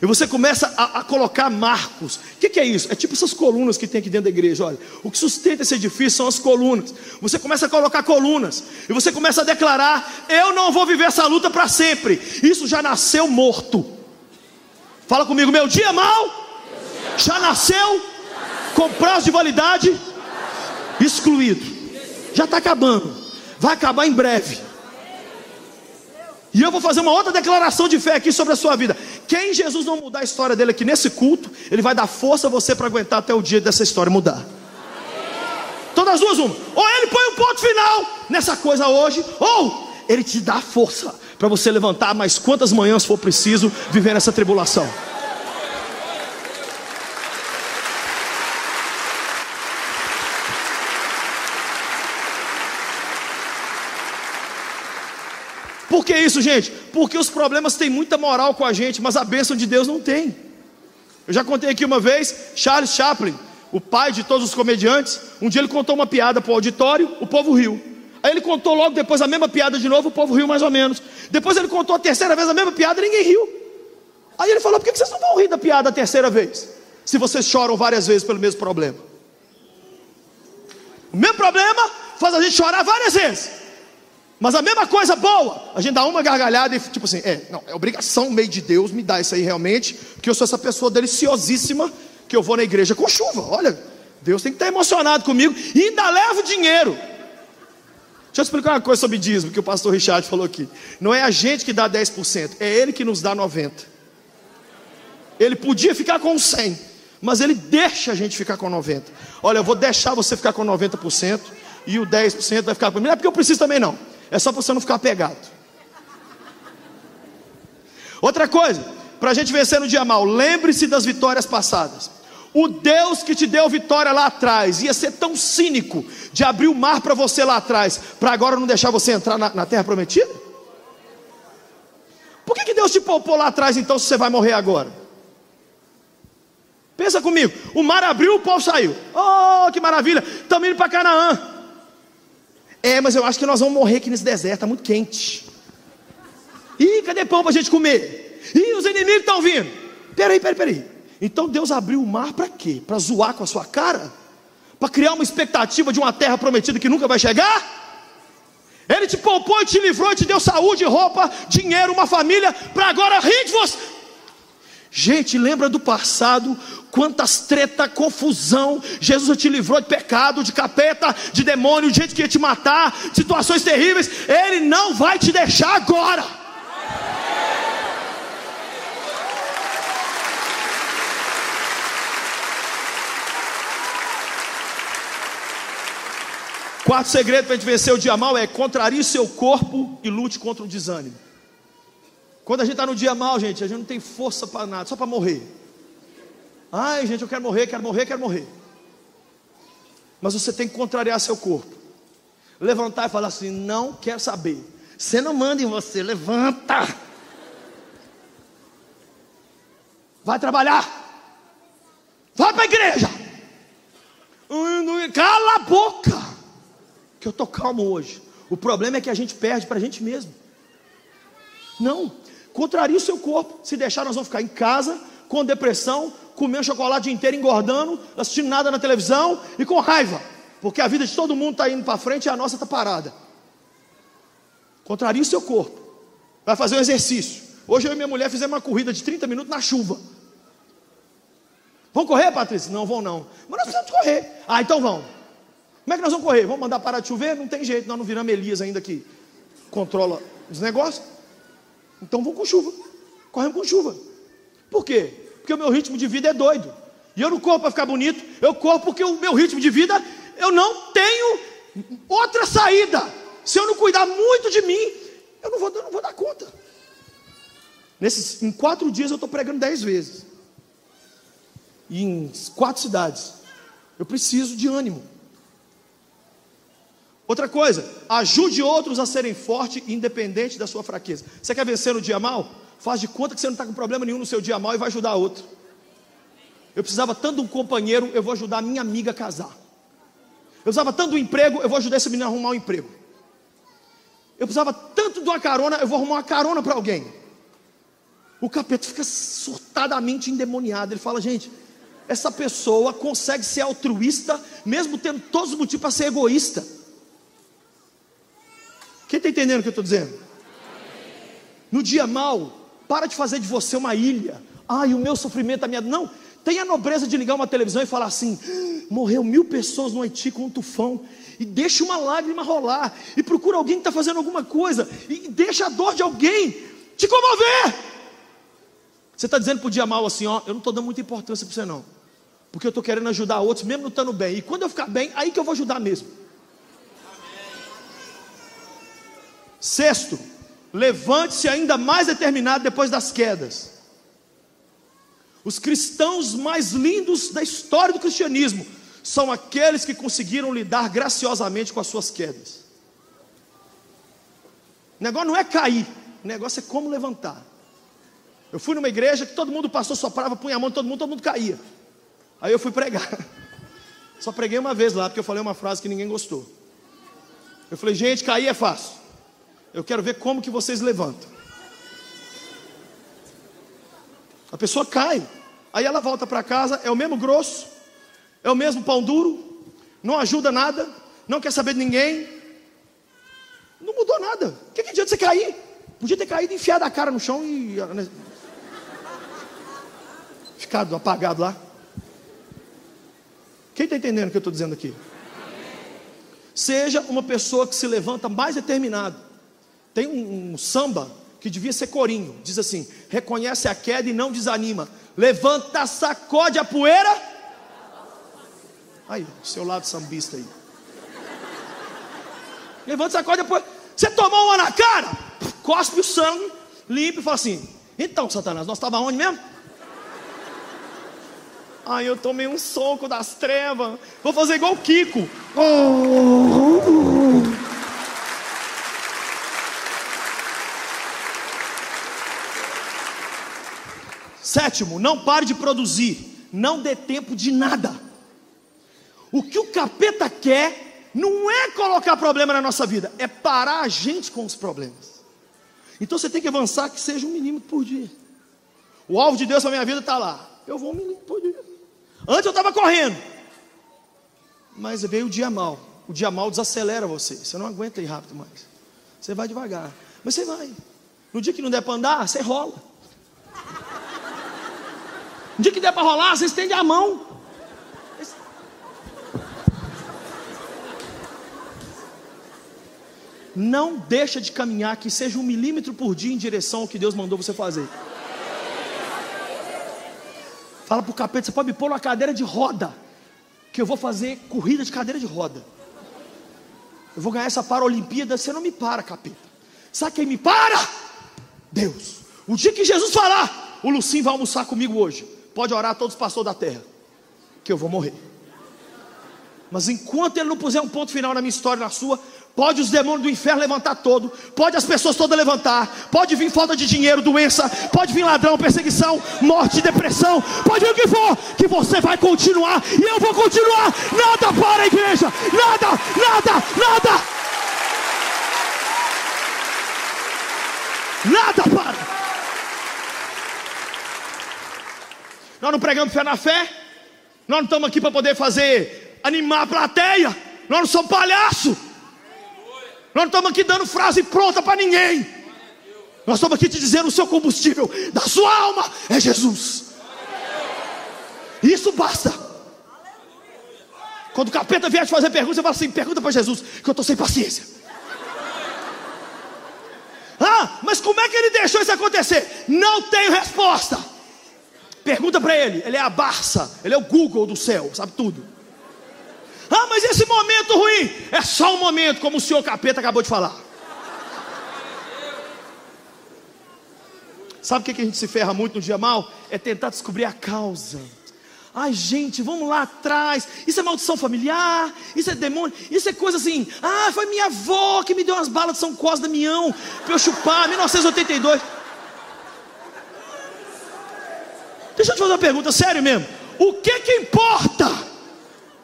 e você começa a, a colocar marcos. O que, que, é isso? É tipo essas colunas que tem aqui dentro da igreja. Olha, o que sustenta esse edifício são as colunas. Você começa a colocar colunas. E você começa a declarar: Eu não vou viver essa luta para sempre. Isso já nasceu morto. Fala comigo, meu dia mal já nasceu com prazo de validade excluído. Já está acabando. Vai acabar em breve. E eu vou fazer uma outra declaração de fé aqui sobre a sua vida. Quem Jesus não mudar a história dele aqui nesse culto, ele vai dar força a você para aguentar até o dia dessa história mudar. Todas as duas, uma. Ou ele põe um ponto final nessa coisa hoje, ou ele te dá força para você levantar mais quantas manhãs for preciso viver nessa tribulação. Por que isso, gente? Porque os problemas têm muita moral com a gente, mas a bênção de Deus não tem. Eu já contei aqui uma vez, Charles Chaplin, o pai de todos os comediantes, um dia ele contou uma piada para o auditório, o povo riu. Aí ele contou logo depois a mesma piada de novo, o povo riu mais ou menos. Depois ele contou a terceira vez a mesma piada, ninguém riu. Aí ele falou: por que vocês não vão rir da piada a terceira vez? Se vocês choram várias vezes pelo mesmo problema. O mesmo problema faz a gente chorar várias vezes. Mas a mesma coisa boa, a gente dá uma gargalhada e tipo assim, é, não, é obrigação meio de Deus me dar isso aí realmente, porque eu sou essa pessoa deliciosíssima que eu vou na igreja com chuva. Olha, Deus tem que estar emocionado comigo e ainda levo dinheiro. Deixa eu explicar uma coisa sobre dízimo que o pastor Richard falou aqui. Não é a gente que dá 10%, é ele que nos dá 90%. Ele podia ficar com 100%, mas ele deixa a gente ficar com 90%. Olha, eu vou deixar você ficar com 90% e o 10% vai ficar comigo. Não é porque eu preciso também não. É só para você não ficar pegado. Outra coisa, para a gente vencer no dia mal, lembre-se das vitórias passadas. O Deus que te deu vitória lá atrás ia ser tão cínico de abrir o mar para você lá atrás, para agora não deixar você entrar na, na terra prometida? Por que, que Deus te poupou lá atrás então se você vai morrer agora? Pensa comigo, o mar abriu, o povo saiu. Oh, que maravilha! Estamos indo para Canaã. É, mas eu acho que nós vamos morrer aqui nesse deserto, está muito quente. Ih, cadê pão para a gente comer? Ih, os inimigos estão vindo. Peraí, peraí, peraí. Então Deus abriu o mar para quê? Para zoar com a sua cara? Para criar uma expectativa de uma terra prometida que nunca vai chegar? Ele te poupou e te livrou te deu saúde, roupa, dinheiro, uma família, para agora rir de você. Gente, lembra do passado, quantas treta, confusão. Jesus te livrou de pecado, de capeta, de demônio, de gente que ia te matar, situações terríveis. Ele não vai te deixar agora. Quarto segredo para a gente vencer o dia mal é contrarie seu corpo e lute contra o desânimo. Quando a gente está no dia mal, gente, a gente não tem força para nada, só para morrer. Ai, gente, eu quero morrer, quero morrer, quero morrer. Mas você tem que contrariar seu corpo. Levantar e falar assim: não quero saber. Você não manda em você, levanta. Vai trabalhar. Vai para a igreja. Cala a boca. Que eu estou calmo hoje. O problema é que a gente perde para a gente mesmo. Não. Contraria o seu corpo. Se deixar, nós vamos ficar em casa com depressão, comendo chocolate o dia inteiro, engordando, assistindo nada na televisão e com raiva, porque a vida de todo mundo está indo para frente e a nossa está parada. Contraria o seu corpo, vai fazer um exercício. Hoje eu e minha mulher fizemos uma corrida de 30 minutos na chuva. Vão correr, Patrícia? Não vão não. Mas nós precisamos correr. Ah, então vão. Como é que nós vamos correr? Vamos mandar parar de chover? Não tem jeito, nós não viramos Elias ainda que controla os negócios. Então vamos com chuva. Corremos com chuva. Por quê? Porque o meu ritmo de vida é doido. E eu não corro para ficar bonito, eu corro porque o meu ritmo de vida, eu não tenho outra saída. Se eu não cuidar muito de mim, eu não vou, eu não vou dar conta. Nesses, em quatro dias eu estou pregando dez vezes. E em quatro cidades. Eu preciso de ânimo. Outra coisa, ajude outros a serem fortes, independente da sua fraqueza. Você quer vencer no dia mal? Faz de conta que você não está com problema nenhum no seu dia mal e vai ajudar outro. Eu precisava tanto de um companheiro, eu vou ajudar a minha amiga a casar. Eu precisava tanto de um emprego, eu vou ajudar esse menino a arrumar um emprego. Eu precisava tanto de uma carona, eu vou arrumar uma carona para alguém. O capeta fica surtadamente endemoniado. Ele fala, gente, essa pessoa consegue ser altruísta, mesmo tendo todos os motivos para ser egoísta. Quem está entendendo o que eu estou dizendo? No dia mal, para de fazer de você uma ilha. Ai, o meu sofrimento, a minha. Não, tenha a nobreza de ligar uma televisão e falar assim: morreu mil pessoas no Haiti com um tufão. E deixa uma lágrima rolar. E procura alguém que está fazendo alguma coisa. E deixa a dor de alguém te comover. Você está dizendo para o dia mal assim: ó, eu não estou dando muita importância para você não. Porque eu estou querendo ajudar outros, mesmo não estando bem. E quando eu ficar bem, aí que eu vou ajudar mesmo. Sexto, levante-se ainda mais determinado depois das quedas. Os cristãos mais lindos da história do cristianismo são aqueles que conseguiram lidar graciosamente com as suas quedas. O negócio não é cair, o negócio é como levantar. Eu fui numa igreja que todo mundo passou, soprava, punha a mão, todo mundo, todo mundo caía. Aí eu fui pregar. Só preguei uma vez lá, porque eu falei uma frase que ninguém gostou. Eu falei, gente, cair é fácil. Eu quero ver como que vocês levantam. A pessoa cai. Aí ela volta para casa, é o mesmo grosso, é o mesmo pão duro, não ajuda nada, não quer saber de ninguém. Não mudou nada. O que, que adianta você cair? Podia ter caído enfiado a cara no chão e. Ficado apagado lá. Quem está entendendo o que eu estou dizendo aqui? Seja uma pessoa que se levanta mais determinado. Tem um, um samba que devia ser corinho. Diz assim: reconhece a queda e não desanima. Levanta, sacode a poeira. Aí, seu lado sambista aí. Levanta, sacode a poeira. Você tomou uma na cara, cospe o sangue, limpa e fala assim: então, Satanás, nós estávamos onde mesmo? Ai, eu tomei um soco das trevas. Vou fazer igual o Kiko. Oh. Sétimo, não pare de produzir, não dê tempo de nada. O que o capeta quer não é colocar problema na nossa vida, é parar a gente com os problemas. Então você tem que avançar que seja um milímetro por dia. O alvo de Deus para minha vida está lá. Eu vou um milímetro por dia. Antes eu estava correndo, mas veio o dia mal. O dia mal desacelera você. Você não aguenta ir rápido mais. Você vai devagar, mas você vai. No dia que não der para andar, você rola. Um dia que der para rolar, você estende a mão. Não deixa de caminhar, que seja um milímetro por dia em direção ao que Deus mandou você fazer. Fala para o capeta, você pode me pôr numa cadeira de roda, que eu vou fazer corrida de cadeira de roda. Eu vou ganhar essa Paralimpíada, você não me para, capeta. Sabe quem me para? Deus. O dia que Jesus falar, o Lucim vai almoçar comigo hoje. Pode orar todos os pastores da terra, que eu vou morrer. Mas enquanto ele não puser um ponto final na minha história, na sua, pode os demônios do inferno levantar todo, pode as pessoas todas levantar, pode vir falta de dinheiro, doença, pode vir ladrão, perseguição, morte, depressão, pode vir o que for, que você vai continuar e eu vou continuar. Nada para a igreja, nada, nada, nada. Nada para. Nós não pregamos fé na fé. Nós não estamos aqui para poder fazer animar a plateia. Nós não somos palhaço. Nós não estamos aqui dando frase pronta para ninguém. Nós estamos aqui te dizendo o seu combustível da sua alma é Jesus. Isso basta. Quando o capeta vier te fazer pergunta, você fala assim: pergunta para Jesus, que eu estou sem paciência. Ah, mas como é que ele deixou isso acontecer? Não tenho resposta. Pergunta para ele, ele é a Barça, ele é o Google do céu, sabe tudo. Ah, mas esse momento ruim é só um momento, como o senhor capeta acabou de falar. Sabe o que a gente se ferra muito no dia mal? É tentar descobrir a causa. Ai, gente, vamos lá atrás. Isso é maldição familiar, isso é demônio, isso é coisa assim. Ah, foi minha avó que me deu umas balas de São Cosme Damião para eu chupar, 1982. Deixa eu te fazer uma pergunta, sério mesmo. O que que importa?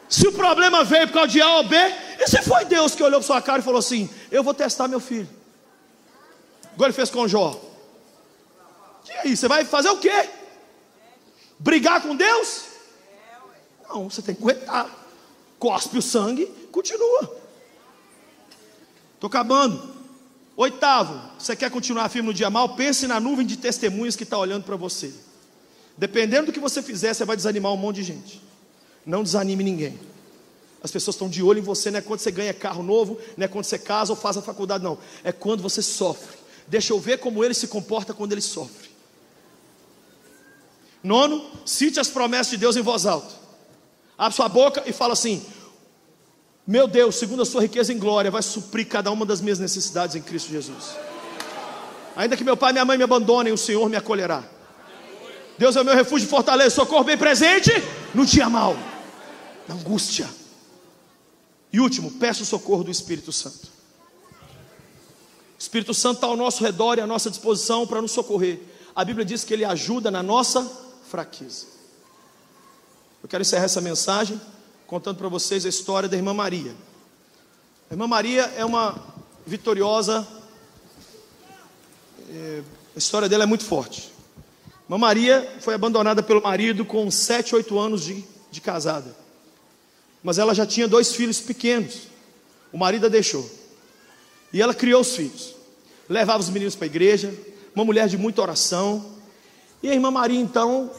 Se o problema veio por causa de A ou B, e se foi Deus que olhou para sua cara e falou assim: Eu vou testar meu filho. Igual ele fez com Jó. E aí, você vai fazer o quê? Brigar com Deus? Não, você tem que aguentar. Cospe o sangue, continua. Estou acabando. Oitavo, você quer continuar firme no dia mal? Pense na nuvem de testemunhas que está olhando para você. Dependendo do que você fizer, você vai desanimar um monte de gente. Não desanime ninguém. As pessoas estão de olho em você, não é quando você ganha carro novo, não é quando você casa ou faz a faculdade, não. É quando você sofre. Deixa eu ver como ele se comporta quando ele sofre. Nono, cite as promessas de Deus em voz alta. Abre sua boca e fala assim: Meu Deus, segundo a sua riqueza em glória, vai suprir cada uma das minhas necessidades em Cristo Jesus. Ainda que meu pai e minha mãe me abandonem, o Senhor me acolherá. Deus é o meu refúgio e fortaleza, socorro bem presente no dia mal, na angústia. E último, peço o socorro do Espírito Santo. O Espírito Santo está ao nosso redor e à nossa disposição para nos socorrer. A Bíblia diz que ele ajuda na nossa fraqueza. Eu quero encerrar essa mensagem contando para vocês a história da irmã Maria. A irmã Maria é uma vitoriosa, é, a história dela é muito forte. Irmã Maria foi abandonada pelo marido com 7, 8 anos de, de casada. Mas ela já tinha dois filhos pequenos. O marido a deixou. E ela criou os filhos. Levava os meninos para a igreja. Uma mulher de muita oração. E a irmã Maria, então,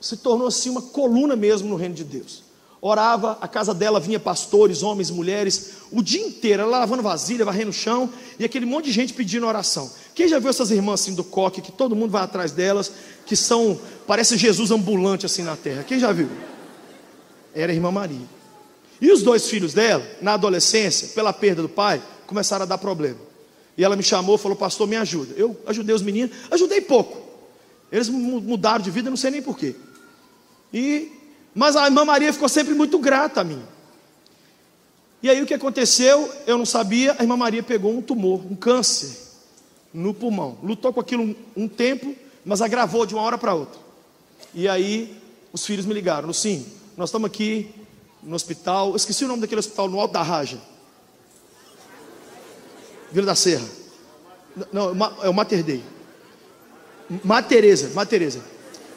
se tornou assim uma coluna mesmo no reino de Deus. Orava, a casa dela vinha pastores, homens, mulheres, o dia inteiro, ela lavando vasilha, varrendo o chão, e aquele monte de gente pedindo oração. Quem já viu essas irmãs assim do coque, que todo mundo vai atrás delas, que são, parece Jesus ambulante assim na terra? Quem já viu? Era a irmã Maria. E os dois filhos dela, na adolescência, pela perda do pai, começaram a dar problema. E ela me chamou, falou: Pastor, me ajuda. Eu ajudei os meninos, ajudei pouco. Eles mudaram de vida, não sei nem porquê. E, mas a irmã Maria ficou sempre muito grata a mim. E aí o que aconteceu? Eu não sabia, a irmã Maria pegou um tumor, um câncer no pulmão. Lutou com aquilo um, um tempo, mas agravou de uma hora para outra. E aí os filhos me ligaram, sim, nós estamos aqui no hospital, eu esqueci o nome daquele hospital, no Alto da Raja. Vila da Serra. Não, é o Mater Dei. Matereza, Matereza.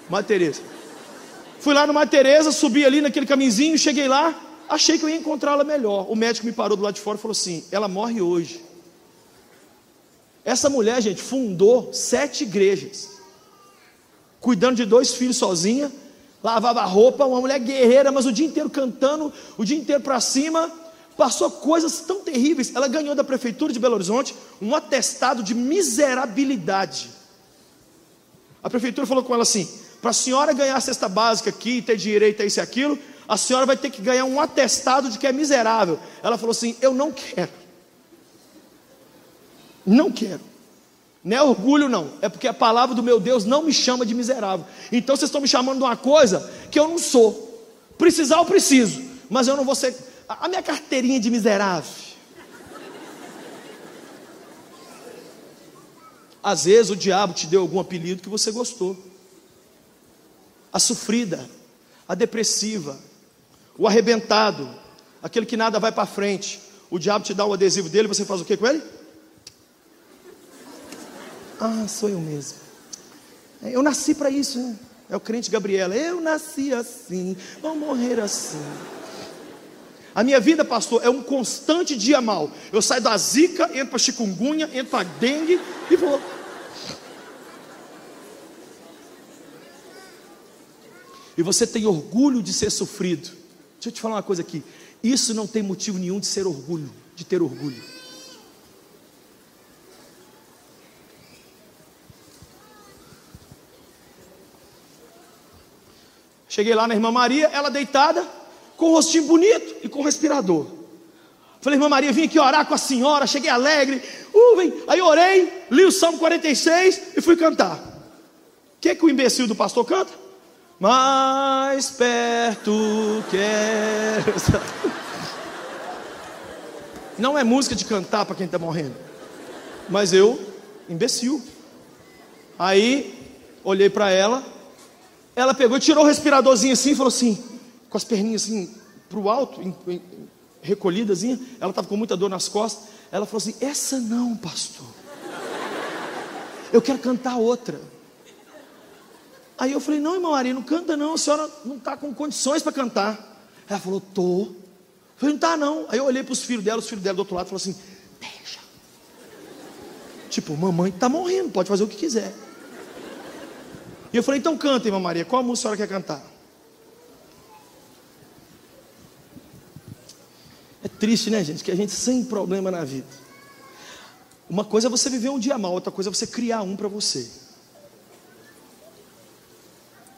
Matereza. Fui lá no Teresa, subi ali naquele caminhozinho, cheguei lá, achei que eu ia encontrá-la melhor. O médico me parou do lado de fora e falou assim: ela morre hoje. Essa mulher, gente, fundou sete igrejas, cuidando de dois filhos sozinha, lavava roupa, uma mulher guerreira, mas o dia inteiro cantando, o dia inteiro para cima, passou coisas tão terríveis. Ela ganhou da prefeitura de Belo Horizonte um atestado de miserabilidade. A prefeitura falou com ela assim: para a senhora ganhar a cesta básica aqui, ter direito a isso e aquilo, a senhora vai ter que ganhar um atestado de que é miserável. Ela falou assim: Eu não quero. Não quero. Não é orgulho, não. É porque a palavra do meu Deus não me chama de miserável. Então vocês estão me chamando de uma coisa que eu não sou. Precisar eu preciso, mas eu não vou ser. A minha carteirinha de miserável. Às vezes o diabo te deu algum apelido que você gostou a sofrida, a depressiva, o arrebentado, aquele que nada vai para frente. O diabo te dá o adesivo dele, você faz o que com ele? Ah, sou eu mesmo. É, eu nasci para isso, né? É o crente Gabriela. Eu nasci assim, vou morrer assim. A minha vida, pastor, é um constante dia mal. Eu saio da zica, entro para chikungunya, entro para dengue e vou. E você tem orgulho de ser sofrido, deixa eu te falar uma coisa aqui: Isso não tem motivo nenhum de ser orgulho, de ter orgulho. Cheguei lá na irmã Maria, ela deitada, com o rostinho bonito e com respirador. Falei, irmã Maria, vim aqui orar com a senhora, cheguei alegre. Uh, vem. Aí orei, li o Salmo 46 e fui cantar. O que, que o imbecil do pastor canta? Mais perto quero. Não é música de cantar para quem está morrendo. Mas eu, imbecil. Aí, olhei para ela, ela pegou, tirou o respiradorzinho assim e falou assim, com as perninhas assim para o alto, recolhidas, ela estava com muita dor nas costas. Ela falou assim: Essa não, pastor. Eu quero cantar outra. Aí eu falei: Não, irmã Maria, não canta não, a senhora não está com condições para cantar. Ela falou: Tô. Eu falei: Não está não. Aí eu olhei para os filhos dela, os filhos dela do outro lado, falou assim: Deixa. Tipo, mamãe está morrendo, pode fazer o que quiser. E eu falei, então canta, irmã Maria, qual música a senhora quer cantar? É triste, né, gente? Que a gente sem problema na vida. Uma coisa é você viver um dia mal, outra coisa é você criar um para você.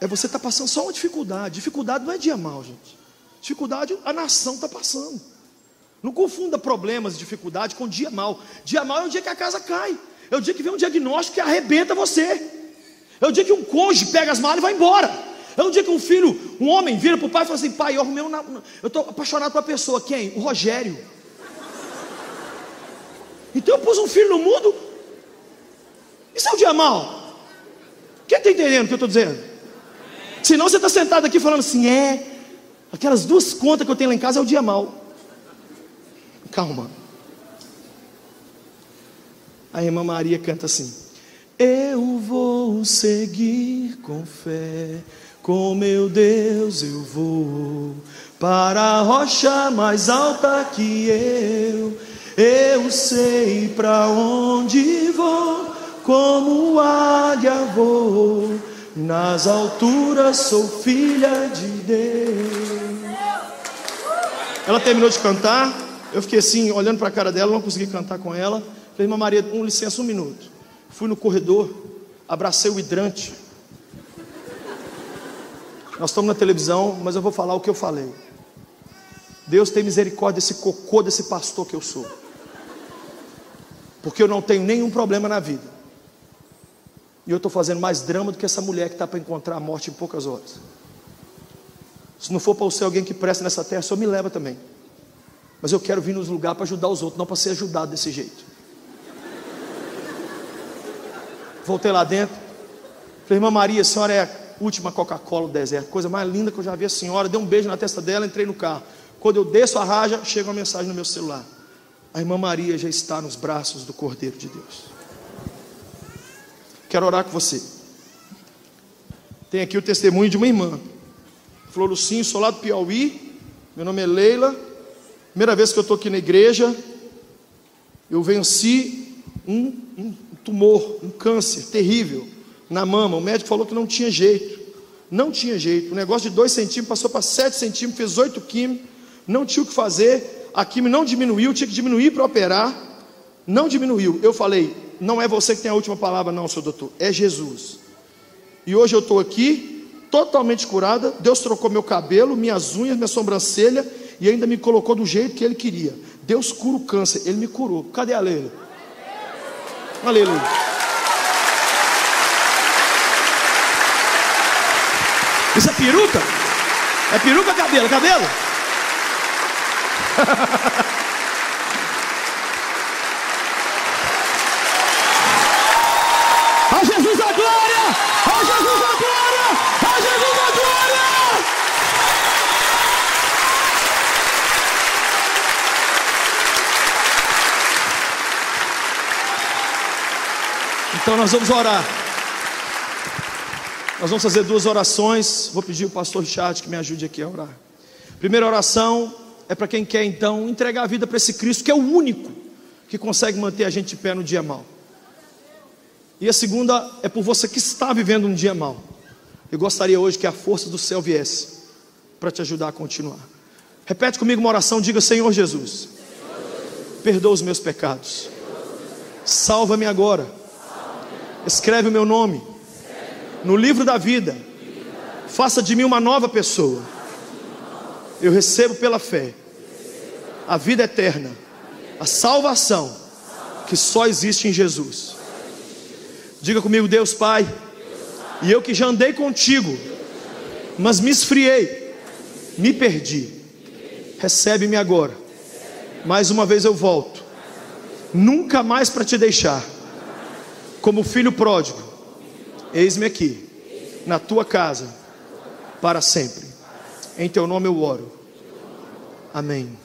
É você estar tá passando só uma dificuldade. Dificuldade não é dia mal, gente. Dificuldade a nação está passando. Não confunda problemas e dificuldade com dia mal. Dia mal é o dia que a casa cai. É o dia que vem um diagnóstico que arrebenta você. É o dia que um cônjuge pega as malas e vai embora. É o dia que um filho, um homem, vira para o pai e fala assim: pai, eu um. Eu estou apaixonado uma pessoa. Quem? O Rogério. Então eu pus um filho no mundo. Isso é o dia mal. Quem está entendendo o que eu estou dizendo? Senão você está sentado aqui falando assim: é. Aquelas duas contas que eu tenho lá em casa é o dia mal. Calma. A irmã Maria canta assim. Eu vou seguir com fé, com meu Deus eu vou para a rocha mais alta que eu. Eu sei para onde vou, como águia vou. Nas alturas sou filha de Deus. Ela terminou de cantar. Eu fiquei assim, olhando para a cara dela, não consegui cantar com ela. Falei, irmã Maria, um licença, um minuto. Fui no corredor, abracei o hidrante. Nós estamos na televisão, mas eu vou falar o que eu falei. Deus tem misericórdia desse cocô desse pastor que eu sou. Porque eu não tenho nenhum problema na vida. E eu estou fazendo mais drama do que essa mulher que está para encontrar a morte em poucas horas. Se não for para ser alguém que presta nessa terra, só me leva também. Mas eu quero vir nos lugares para ajudar os outros, não para ser ajudado desse jeito. Voltei lá dentro. Falei, irmã Maria, a senhora é a última Coca-Cola do deserto. Coisa mais linda que eu já vi a senhora. Dei um beijo na testa dela, entrei no carro. Quando eu desço a raja, chega uma mensagem no meu celular. A irmã Maria já está nos braços do Cordeiro de Deus. Quero orar com você. Tem aqui o testemunho de uma irmã. Falou, Lucinho, sou lá do Piauí. Meu nome é Leila. Primeira vez que eu estou aqui na igreja. Eu venci um, um tumor, um câncer terrível na mama. O médico falou que não tinha jeito. Não tinha jeito. O negócio de 2 centímetros passou para 7 centímetros, fez 8 químicos, não tinha o que fazer. A química não diminuiu, tinha que diminuir para operar. Não diminuiu. Eu falei, não é você que tem a última palavra, não, seu doutor, é Jesus. E hoje eu estou aqui, totalmente curada. Deus trocou meu cabelo, minhas unhas, minha sobrancelha e ainda me colocou do jeito que Ele queria. Deus cura o câncer, Ele me curou. Cadê a Leila? Aleluia. Isso é peruca? É peruca ou cabelo? Cabelo? a Jesus a glória! A Jesus a glória! A Jesus a glória! Então nós vamos orar. Nós vamos fazer duas orações. Vou pedir o pastor Richard que me ajude aqui a orar. Primeira oração é para quem quer então entregar a vida para esse Cristo que é o único que consegue manter a gente de pé no dia mal. E a segunda é por você que está vivendo um dia mal. Eu gostaria hoje que a força do céu viesse para te ajudar a continuar. Repete comigo uma oração, diga: Senhor Jesus, perdoa os meus pecados, salva-me agora, escreve o meu nome no livro da vida, faça de mim uma nova pessoa. Eu recebo pela fé a vida eterna, a salvação que só existe em Jesus. Diga comigo, Deus Pai, e eu que já andei contigo, mas me esfriei, me perdi. Recebe-me agora. Mais uma vez eu volto. Nunca mais para te deixar. Como filho pródigo. Eis-me aqui, na tua casa, para sempre. Em teu nome eu oro. Amém.